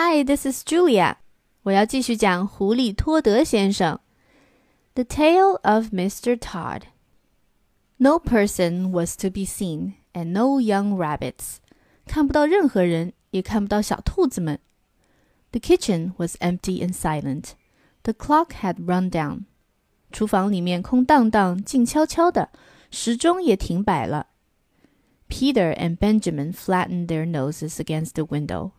Hi, this is Julia. 我要继续讲狐狸托德先生。The tale of Mr. Tod. No person was to be seen, and no young rabbits. 看不到任何人，也看不到小兔子们。The kitchen was empty and silent. The clock had run down. 厨房里面空荡荡、静悄悄的，时钟也停摆了。Peter and Benjamin flattened their noses against the window.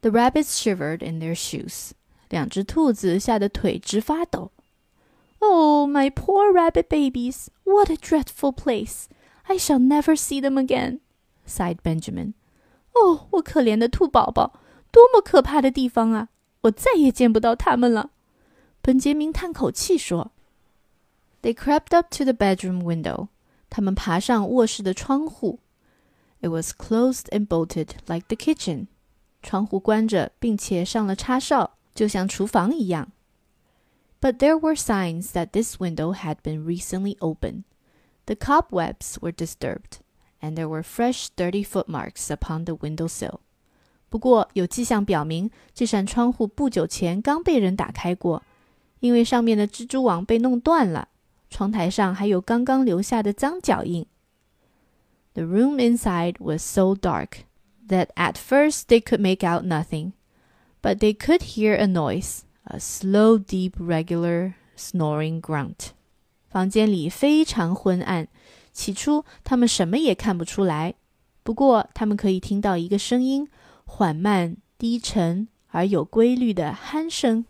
The rabbits shivered in their shoes. 两只兔子吓得腿直发抖。Oh, my poor rabbit babies! What a dreadful place! I shall never see them again, sighed Benjamin. 哦，我可怜的兔宝宝，多么可怕的地方啊！我再也见不到他们了。本杰明叹口气说：“They crept up to the bedroom window. 他们爬上卧室的窗户。It was closed and bolted like the kitchen. 窗户关着，并且上了插哨，就像厨房一样。But there were signs that this window had been recently opened. The cobwebs were disturbed, and there were fresh dirty footmarks upon the window sill. 不过有迹象表明，这扇窗户不久前刚被人打开过，因为上面的蜘蛛网被弄断了。窗台上还有刚刚留下的脏脚印。The room inside was so dark that at first they could make out nothing, but they could hear a noise, a slow, deep, regular snoring grunt. 房间里非常昏暗，起初他们什么也看不出来，不过他们可以听到一个声音，缓慢、低沉而有规律的鼾声。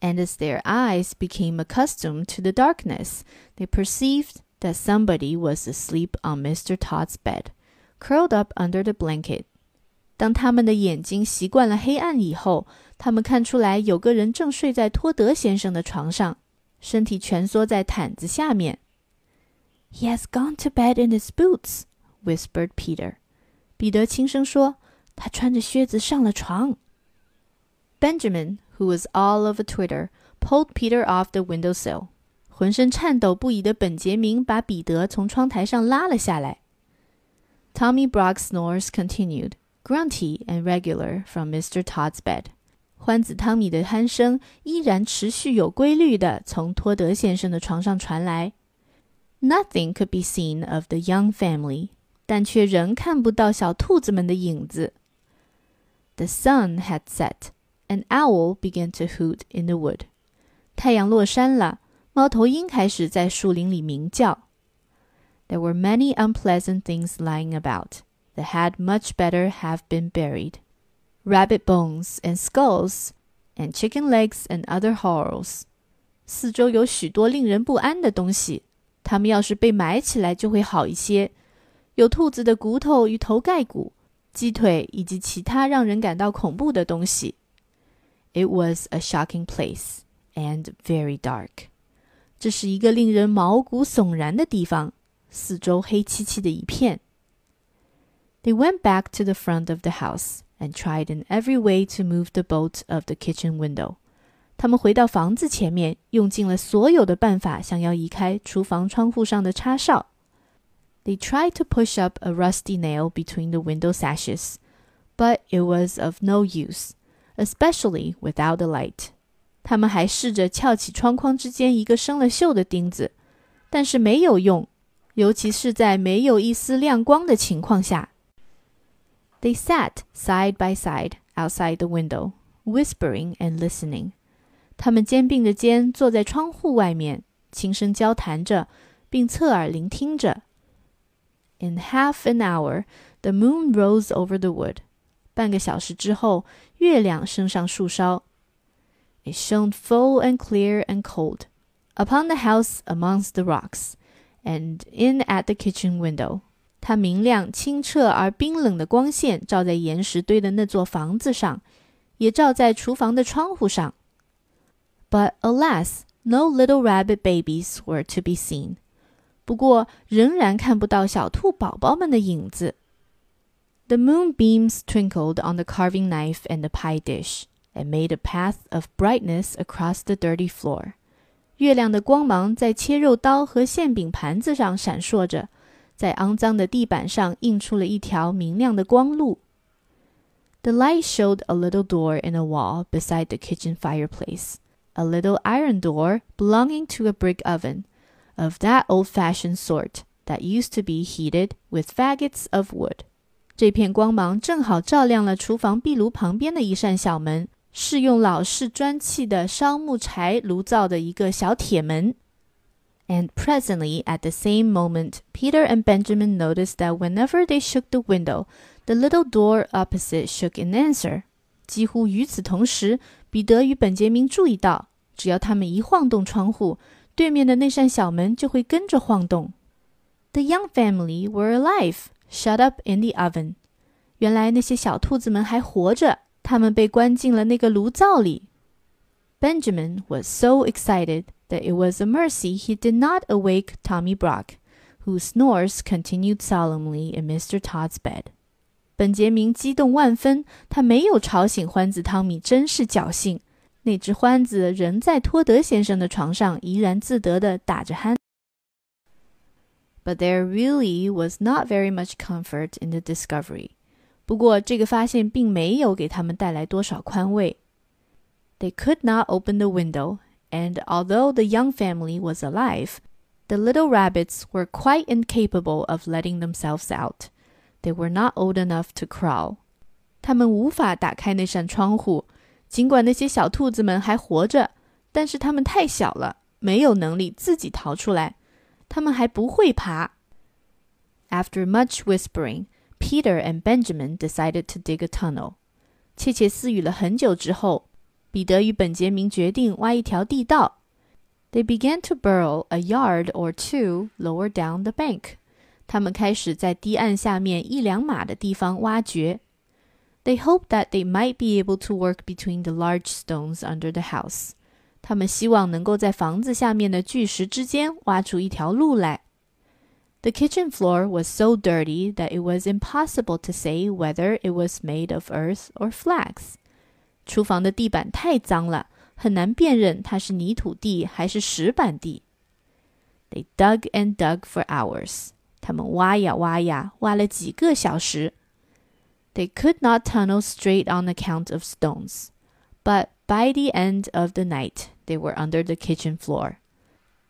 And as their eyes became accustomed to the darkness, they perceived that somebody was asleep on Mr. Tod's bed curled up under the blanket. 当他们的眼睛习惯了黑暗以后，他们看出来有个人正睡在托德先生的床上，身体蜷缩在毯子下面。He has gone to bed in his boots, whispered Peter. 彼得轻声说：“他穿着靴子上了床。” Benjamin, who was all of a twitter, pulled Peter off the window sill. 浑身颤抖不已的本杰明把彼得从窗台上拉了下来。 Tommy Brock's snores continued, grunty and regular from Mr. Tod's bed. 欢子汤米的鼾声依然持续有规律地从托德先生的床上传来。Nothing could be seen of the young family，但却仍看不到小兔子们的影子。The sun had set. An owl began to hoot in the wood. 太阳落山了，猫头鹰开始在树林里鸣叫。There were many unpleasant things lying about that had much better have been buried. Rabbit bones and skulls, and chicken legs and other horrors. 四周有许多令人不安的东西，它们要是被埋起来就会好一些。有兔子的骨头与头盖骨、鸡腿以及其他让人感到恐怖的东西。It was a shocking place and very dark. 这是一个令人毛骨悚然的地方， 四周黑漆漆的一片。They went back to the front of the house and tried in every way to move the bolt of the kitchen window. 他们回到房子前面，用尽了所有的办法，想要移开厨房窗户上的插哨。They tried to push up a rusty nail between the window sashes, but it was of no use especially without the light. 他们还试着撬起窗框之间一个生了锈的钉子，但是没有用， 尤其是在没有一丝亮光的情况下。They sat side by side outside the window, whispering and listening. 他们肩并着肩坐在窗户外面，轻声交谈着，并侧耳聆听着。In half an hour, the moon rose over the wood. 半个小时之后，月亮升上树梢。It shone full and clear and cold upon the house amongst the rocks, and in at the kitchen window. 它明亮、清澈而冰冷的光线照在岩石堆的那座房子上，也照在厨房的窗户上。 But alas, no little rabbit babies were to be seen. 不过，仍然看不到小兔宝宝们的影子。The moonbeams twinkled on the carving knife and the pie dish, and made a path of brightness across the dirty floor. 月亮的光芒在切肉刀和馅饼盘子上闪烁着，在肮脏的地板上映出了一条明亮的光路。The light showed a little door in a wall beside the kitchen fireplace, a little iron door belonging to a brick oven of that old fashioned sort that used to be heated with faggots of wood. 这片光芒正好照亮了厨房壁炉旁边的一扇小门， 是用老式砖砌的烧木柴炉造的一个小铁门。And presently, at the same moment, Peter and Benjamin noticed that whenever they shook the window, the little door opposite shook in answer. 几乎与此同时，彼得与本杰明注意到，只要他们一晃动窗户，对面的那扇小门就会跟着晃动。The young family were alive, shut up in the oven. 原来那些小兔子们还活着， 他们被关进了那个炉灶里。Benjamin was so excited that it was a mercy he did not awake Tommy Brock, whose snores continued solemnly in Mr. Tod's bed. 本杰明激动万分，他没有吵醒欢子汤米，真是侥幸。那只欢子仍在托德先生的床上怡然自得地打着鼾。But there really was not very much comfort in the discovery. 不过，这个发现并没有给他们带来多少宽慰。They could not open the window, and although the young family was alive, the little rabbits were quite incapable of letting themselves out. They were not old enough to crawl. 他们无法打开那扇窗户，尽管那些小兔子们还活着，但是它们太小了，没有能力自己逃出来。它们还不会爬。After much whispering, Peter and Benjamin decided to dig a tunnel. 窃窃私语了很久之后，彼得与本杰明决定挖一条地道。They began to burrow a yard or two lower down the bank. 他们开始在堤岸下面一两码的地方挖掘。they hoped that they might be able to work between the large stones under the house. 他们希望能够在房子下面的巨石之间挖出一条路来。 The kitchen floor was so dirty that it was impossible to say whether it was made of earth or flax. 厨房的地板太脏了，很难辨认它是泥土地还是石板地。They dug and dug for hours. 他们挖呀挖呀，挖了几个小时。they could not tunnel straight on account of stones, but by the end of the night they were under the kitchen floor.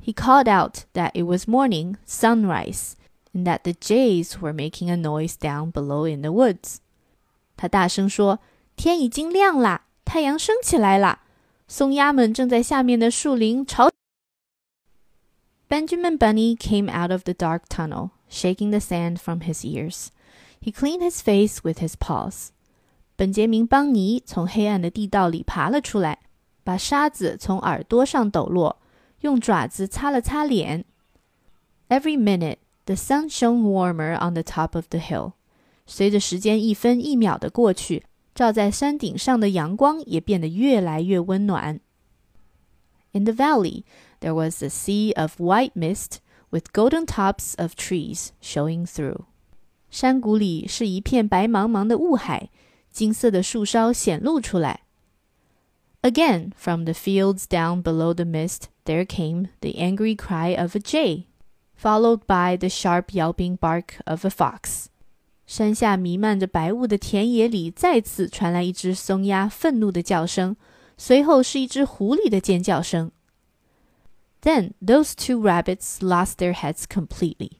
He called out that it was morning, sunrise, and that the jays were making a noise down below in the woods. 他大声说：“天已经亮啦，太阳升起来啦，松鸦们正在下面的树林吵。” Benjamin Bunny came out of the dark tunnel shaking the sand from his ears. He cleaned his face with his paws. 本杰明·邦尼从黑暗的地道里爬了出来，把沙子从耳朵上抖落， 用爪子擦了擦脸。Every minute, the sun shone warmer on the top of the hill. 随着时间一分一秒的过去，照在山顶上的阳光也变得越来越温暖。In the valley, there was a sea of white mist with golden tops of trees showing through. 山谷里是一片白茫茫的雾海，金色的树梢显露出来。 Again, from the fields down below the mist, there came the angry cry of a jay, followed by the sharp yelping bark of a fox. 山下弥漫着白雾的田野里，再次传来一只松鸦愤怒的叫声，随后是一只狐狸的尖叫声。then those two rabbits lost their heads completely.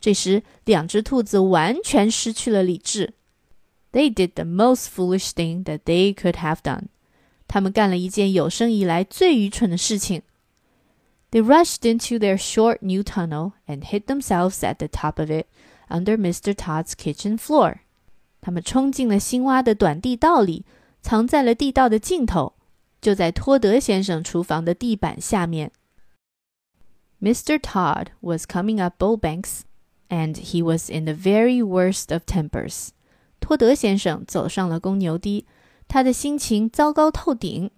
这时，两只兔子完全失去了理智。They did the most foolish thing that they could have done. 他们干了一件有生以来最愚蠢的事情。They rushed into their short new tunnel and hid themselves at the top of it, under Mr. Tod's kitchen floor. 他们冲进了新挖的短地道里，藏在了地道的尽头，就在托德先生厨房的地板下面。Mr. Tod was coming up Bullbanks, and he was in the very worst of tempers. 托德先生走上了公牛堤。他的心情糟糕透顶.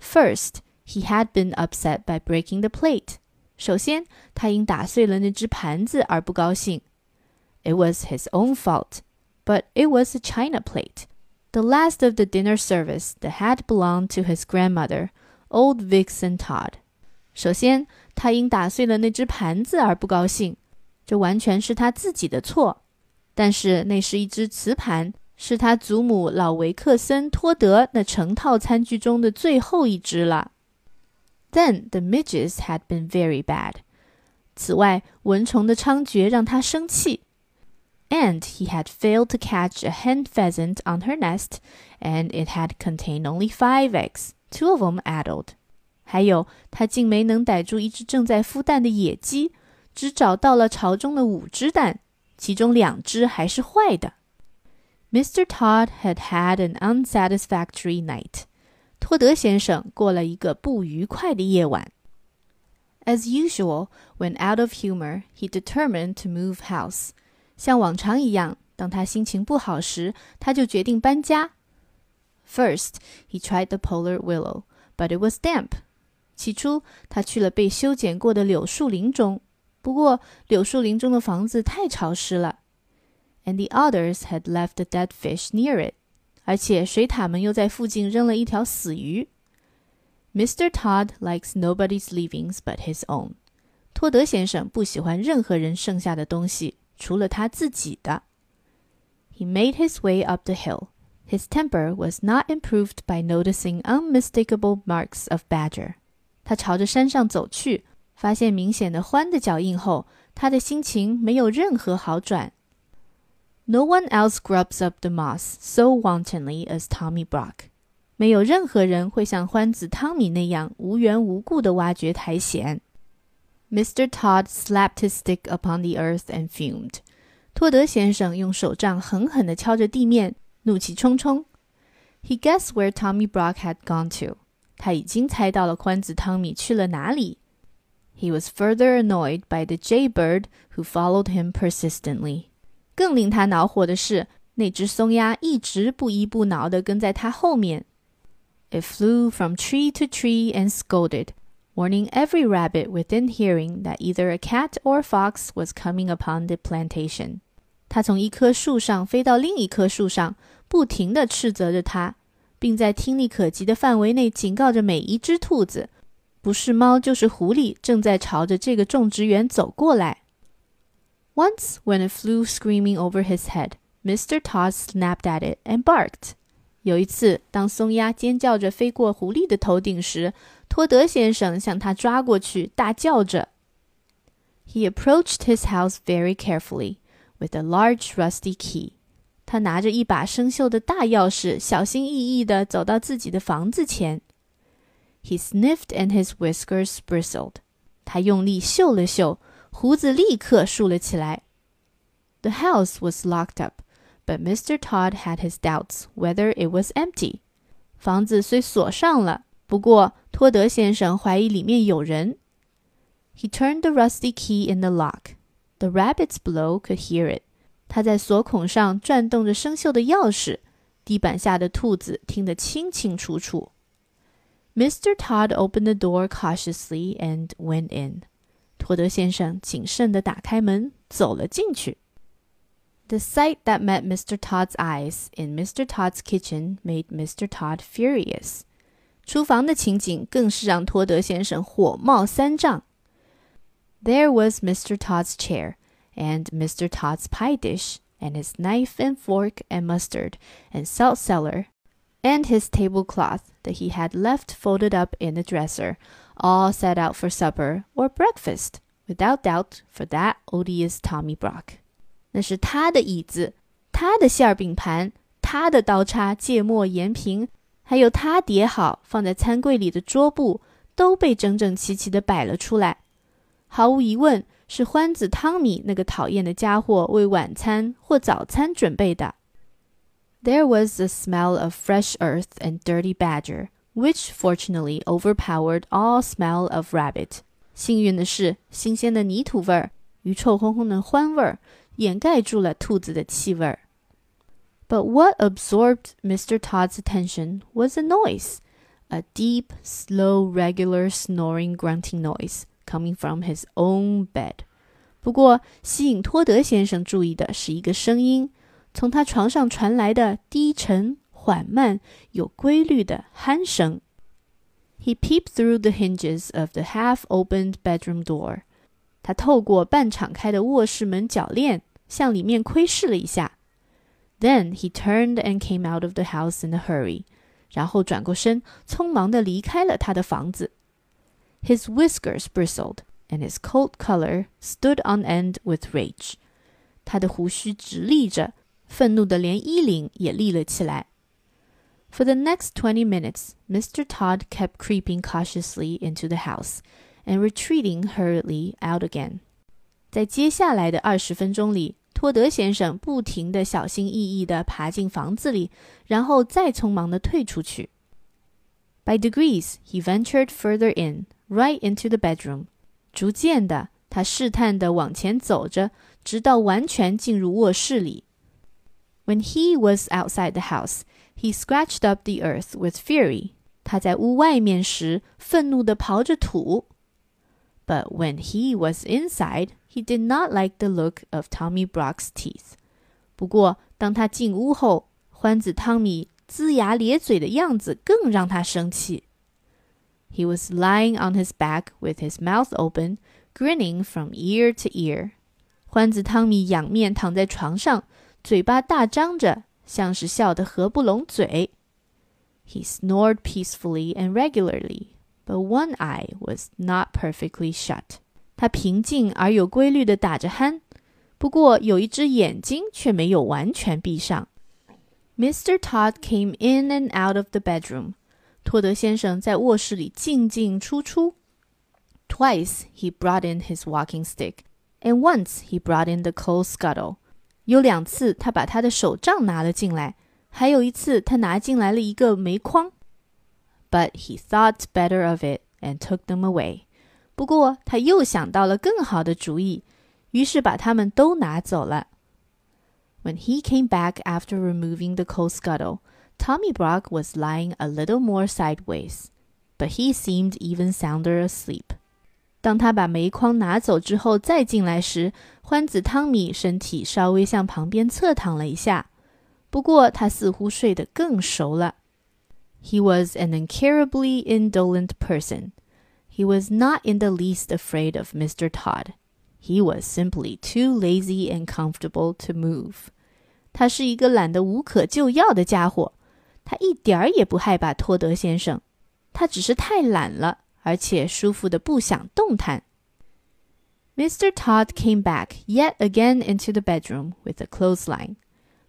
First, he had been upset by breaking the plate. 首先，他因打碎了那只盘子而不高兴。It was his own fault, but it was a china plate, the last of the dinner service that had belonged to his grandmother, old Vixen Tod. 首先，他因打碎了那只盘子而不高兴，这完全是他自己的错。但是那是一只瓷盘，是他祖母老维克森托德那成套餐具中的最后一只了。Then the midges had been very bad。此外，蚊虫的猖獗让他生气。And he had failed to catch a hen pheasant on her nest, and it had contained only five eggs, two of them addled. 还有，他竟没能逮住一只正在孵蛋的野鸡，只找到了巢中的五只蛋。其中两只还是坏的。Mr. Tod had had an unsatisfactory night. 托德先生过了一个不愉快的夜晚。As usual, when out of humor, he determined to move house. 像往常一样，当他心情不好时，他就决定搬家。First, he tried the pollard willow, but it was damp. 起初，他去了被修剪过的柳树林中，不过柳树林中的房子太潮湿了。and the others had left a dead fish near it，而且水獭们又在附近扔了一条死鱼。Mr. Tod likes nobody's leavings but his own。托德先生不喜欢任何人剩下的东西，除了他自己的。He made his way up the hill. His temper was not improved by noticing unmistakable marks of badger. 他朝着山上走去，发现明显的獾的脚印后，他的心情没有任何好转。no one else grubs up the moss so wantonly as Tommy Brock. Brock。没有任何人会像欢子汤米那样无缘无故地挖掘苔藓。Mr. Tod slapped his stick upon the earth and fumed. 托德先生用手杖狠狠地敲着地面，怒气冲冲。He guessed where Tommy Brock had gone to. to。他已经猜到了欢子汤米去了哪里。He was further annoyed by the jaybird who followed him persistently。更令他恼火的是，那只松鸦一直不依不挠地跟在他后面。It flew from tree to tree and scolded, warning every rabbit within hearing that either a cat or a fox was coming upon the plantation. 它从一棵树上飞到另一棵树上，不停地斥责着它，并在听力可及的范围内警告着每一只兔子不是猫就是狐狸，正在朝着这个种植园走过来。Once, when it flew screaming over his head, Mr. Tod snapped at it and barked. 有一次，当松鸦尖叫着飞过狐狸的头顶时，托德先生向它抓过去，大叫着。He approached his house very carefully with a large rusty key. 他拿着一把生锈的大钥匙，小心翼翼地走到自己的房子前。He sniffed and his whiskers bristled. 他用力嗅了嗅，胡子立刻竖了起来。The house was locked up, but Mr. Tod had his doubts whether it was empty. 房子虽锁上了，不过托德先生怀疑里面有人。He turned the rusty key in the lock. The rabbits below could hear it. 他在锁孔上转动着生锈的钥匙，地板下的兔子听得清清楚楚。Mr. Tod opened the door cautiously and went in. 托德先生谨慎地打开门，走了进去。The sight that met Mr. Tod's eyes in Mr. Tod's kitchen made Mr. Tod furious. 厨房的情景更是让托德先生火冒三丈。There was Mr. Tod's chair, and Mr. Tod's pie dish, and his knife and fork and mustard and salt cellar, and his tablecloth that he had left folded up in the dresser, all set out for supper or breakfast, without doubt for that odious Tommy Brock. 那是他的椅子，他的馅儿饼盘，他的刀叉、芥末、盐瓶， 还有他叠好放在餐柜里的桌布，都被整整齐齐地摆了出来。毫无疑问，是欢子汤米那个讨厌的家伙为晚餐或早餐准备的。There was the smell of fresh earth and dirty badger, which fortunately overpowered all smell of rabbit。幸运的是，新鲜的泥土味儿与臭烘烘的獾味儿掩盖住了兔子的气味儿。But what absorbed Mr. Tod's attention was a noise, a deep, slow, regular snoring, grunting noise coming from his own bed. 不过，吸引托德先生注意的是一个声音，从他床上传来的低沉缓慢、有规律的鼾声。He peeped through the hinges of the half-opened bedroom door. 他透过半敞开的卧室门铰链向里面窥视了一下。Then he turned and came out of the house in a hurry. 然后转过身，匆忙地离开了他的房子。His whiskers bristled, and his coat collar stood on end with rage. 他的胡须直立着，愤怒的连衣领也立了起来。 for the next twenty minutes, Mr. Tod kept creeping cautiously into the house and retreating hurriedly out again. 在接下来的二十分钟里，托德先生不停地小心翼翼地爬进房子里，然后再匆忙地退出去。By degrees, he ventured further in, right into the bedroom. 逐渐的，他试探地往前走着，直到完全进入卧室里。When he was outside the house, he scratched up the earth with fury. 他在屋外面时，愤怒地刨着土。But when he was inside, he did not like the look of Tommy Brock's teeth. 不过，当他进屋后，欢子汤米龇牙咧嘴的样子更让他生气。He was lying on his back with his mouth open, grinning from ear to ear. 欢子汤米仰面躺在床上，嘴巴大张着， 像是笑得合不拢嘴。He snored peacefully and regularly, but one eye was not perfectly shut. 他平静而有规律地打着鼾，不过有一只眼睛却没有完全闭上。Mr. Tod came in and out of the bedroom. 托德先生在卧室里进进出出。Twice he brought in his walking stick, and once he brought in the coal scuttle. 有两次他把他的手杖拿了进来，还有一次他拿进来了一个煤筐。But he thought better of it and took them away. 不过他又想到了更好的主意，于是把它们都拿走了。When he came back after removing the coal scuttle, Tommy Brock was lying a little more sideways, but he seemed even sounder asleep. 当他把煤筐拿走之后再进来时，欢子汤米身体稍微向旁边侧躺了一下，不过他似乎睡得更熟了。He was an incurably indolent person. He was not in the least afraid of Mr. Tod. He was simply too lazy and comfortable to move. 他是一个懒得无可救药的家伙，他一点儿也不害怕托德先生，他只是太懒了。而且舒服的不想动弹。Mr. Tod came back yet again into the bedroom with a clothesline.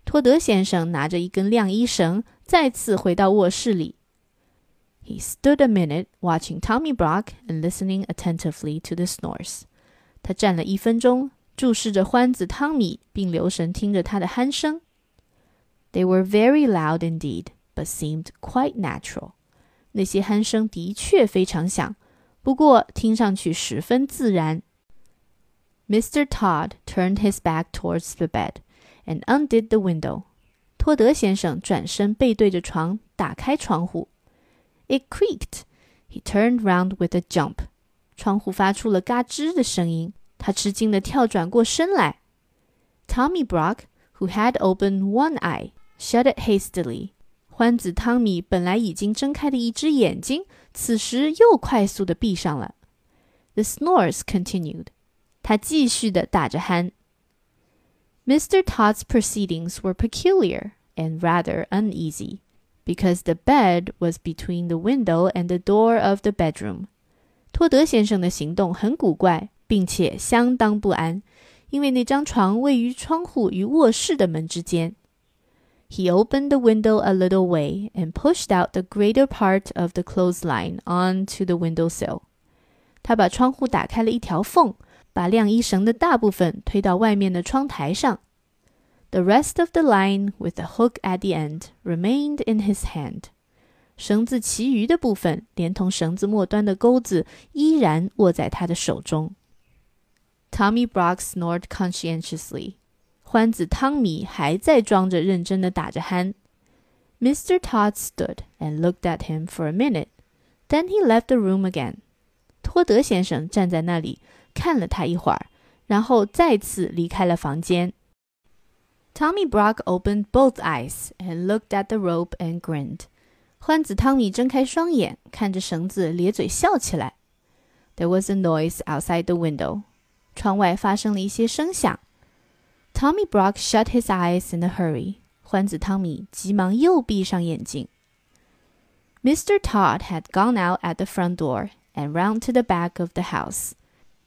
托德先生拿着一根晾衣绳，再次回到卧室里。He stood a minute watching Tommy Brock and listening attentively to the snores. 他站了一分钟，注视着欢子汤米，并留神听着他的鼾声。They were very loud indeed, but seemed quite natural. 那些鼾声的确非常响，不过听上去十分自然。Mr. Tod turned his back towards the bed and undid the window. 托德先生转身背对着床，打开窗户。It creaked. He turned round with a jump. 窗户发出了嘎吱的声音，他吃惊地跳转过身来。Tommy Brock, who had opened one eye, shut it hastily. 欢子汤米本来已经睁开的一只眼睛，此时又快速的闭上了。The snores continued. 他继续的打着鼾。Mr. Tod's proceedings were peculiar and rather uneasy, because the bed was between the window and the door of the bedroom. 托德先生的行动很古怪，并且相当不安，因为那张床位于窗户与卧室的门之间。He opened the window a little way and pushed out the greater part of the clothesline onto the window sill. 他把窗户打开了一条缝，把晾衣绳的大部分推到外面的窗台上。The rest of the line, with the hook at the end, remained in his hand. 绳子其余的部分，连同绳子末端的钩子，依然握在他的手中。Tommy Brock snored conscientiously. 欢子汤米还在装着认真的打着鼾。Mr. Tod stood and looked at him for a minute, then he left the room again. 托德先生站在那里看了他一会儿，然后再次离开了房间。Tommy Brock opened both eyes and looked at the rope and grinned. 欢子汤米睁开双眼，看着绳子，咧嘴笑起来。There was a noise outside the window. 窗外发生了一些声响。Tommy Brock shut his eyes in a hurry. 欢子汤米急忙又闭上眼睛。Mr. Tod had gone out at the front door and round to the back of the house.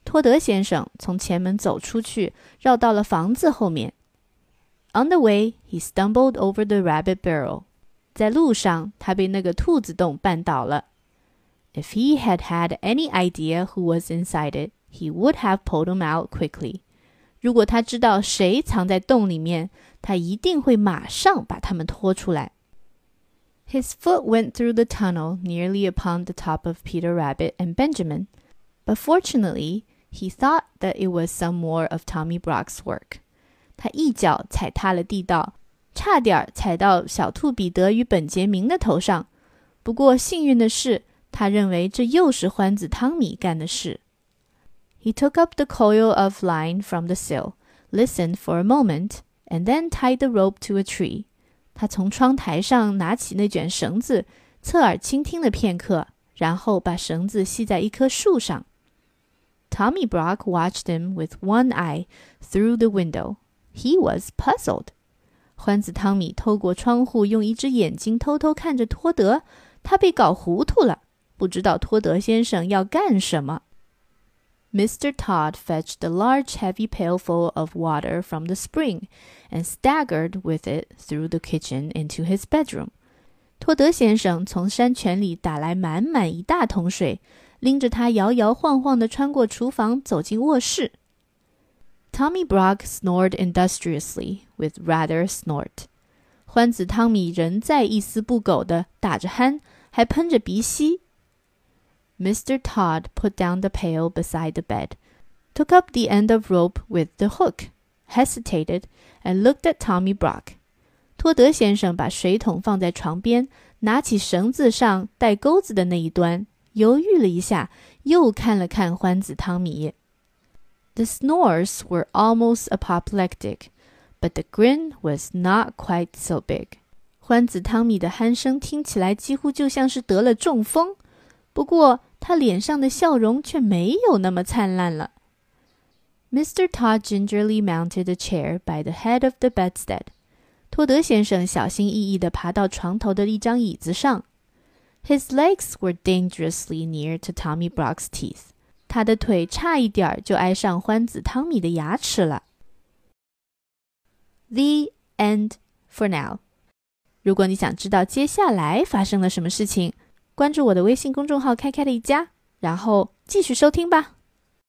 托德先生从前门走出去，绕到了房子后面。On the way, he stumbled over the rabbit burrow. 在路上，他被那个兔子洞绊倒了。If he had had any idea who was inside it, he would have pulled him out quickly. 如果他知道谁藏在洞里面，他一定会马上把他们拖出来。His foot went through the tunnel nearly upon the top of Peter Rabbit and Benjamin, but fortunately he thought that it was some more of Tommy Brock's work. 他一脚踩踏了地道，差点踩到小兔彼得与本杰明的头上。不过幸运的是，他认为这又是欢子汤米干的事。 he took up the coil of line from the sill, listened for a moment, and then tied the rope to a tree. 他从窗台上拿起那卷绳子，侧耳倾听了片刻，然后把绳子系在一棵树上。Tommy Brock watched him with one eye through the window. He was puzzled. 欢子汤米透过窗户用一只眼睛偷偷看着托德，他被搞糊涂了，不知道托德先生要干什么。 Mr. Tod fetched a large heavy pailful of water from the spring, and staggered with it through the kitchen into his bedroom. 托德先生从山泉里打来满满一大桶水，拎着它摇摇晃晃地穿过厨房，走进卧室。Tommy Brock snored industriously with rather snort. 欢子汤米仍在一丝不苟地打着鼾，还喷着鼻息。Mr. Tod put down the pail beside the bed, took up the end of rope with the hook, hesitated, and looked at Tommy Brock. 托德先生把水桶放在床边，拿起绳子上带钩子的那一端，犹豫了一下，又看了看欢子汤米。The snores were almost apoplectic, but the grin was not quite so big. 欢子汤米的鼾声听起来几乎就像是得了中风。不过他脸上的笑容却没有那么灿烂了。Mr. Tod gingerly mounted a chair by the head of the bedstead. 托德先生小心翼翼地爬到床头的一张椅子上。His legs were dangerously near to Tommy Brock's teeth. 他的腿差一点儿就挨上欢子汤米的牙齿了。The end for now. 如果你想知道接下来发生了什么事情，关注我的微信公众号“开开的一家”，然后继续收听吧。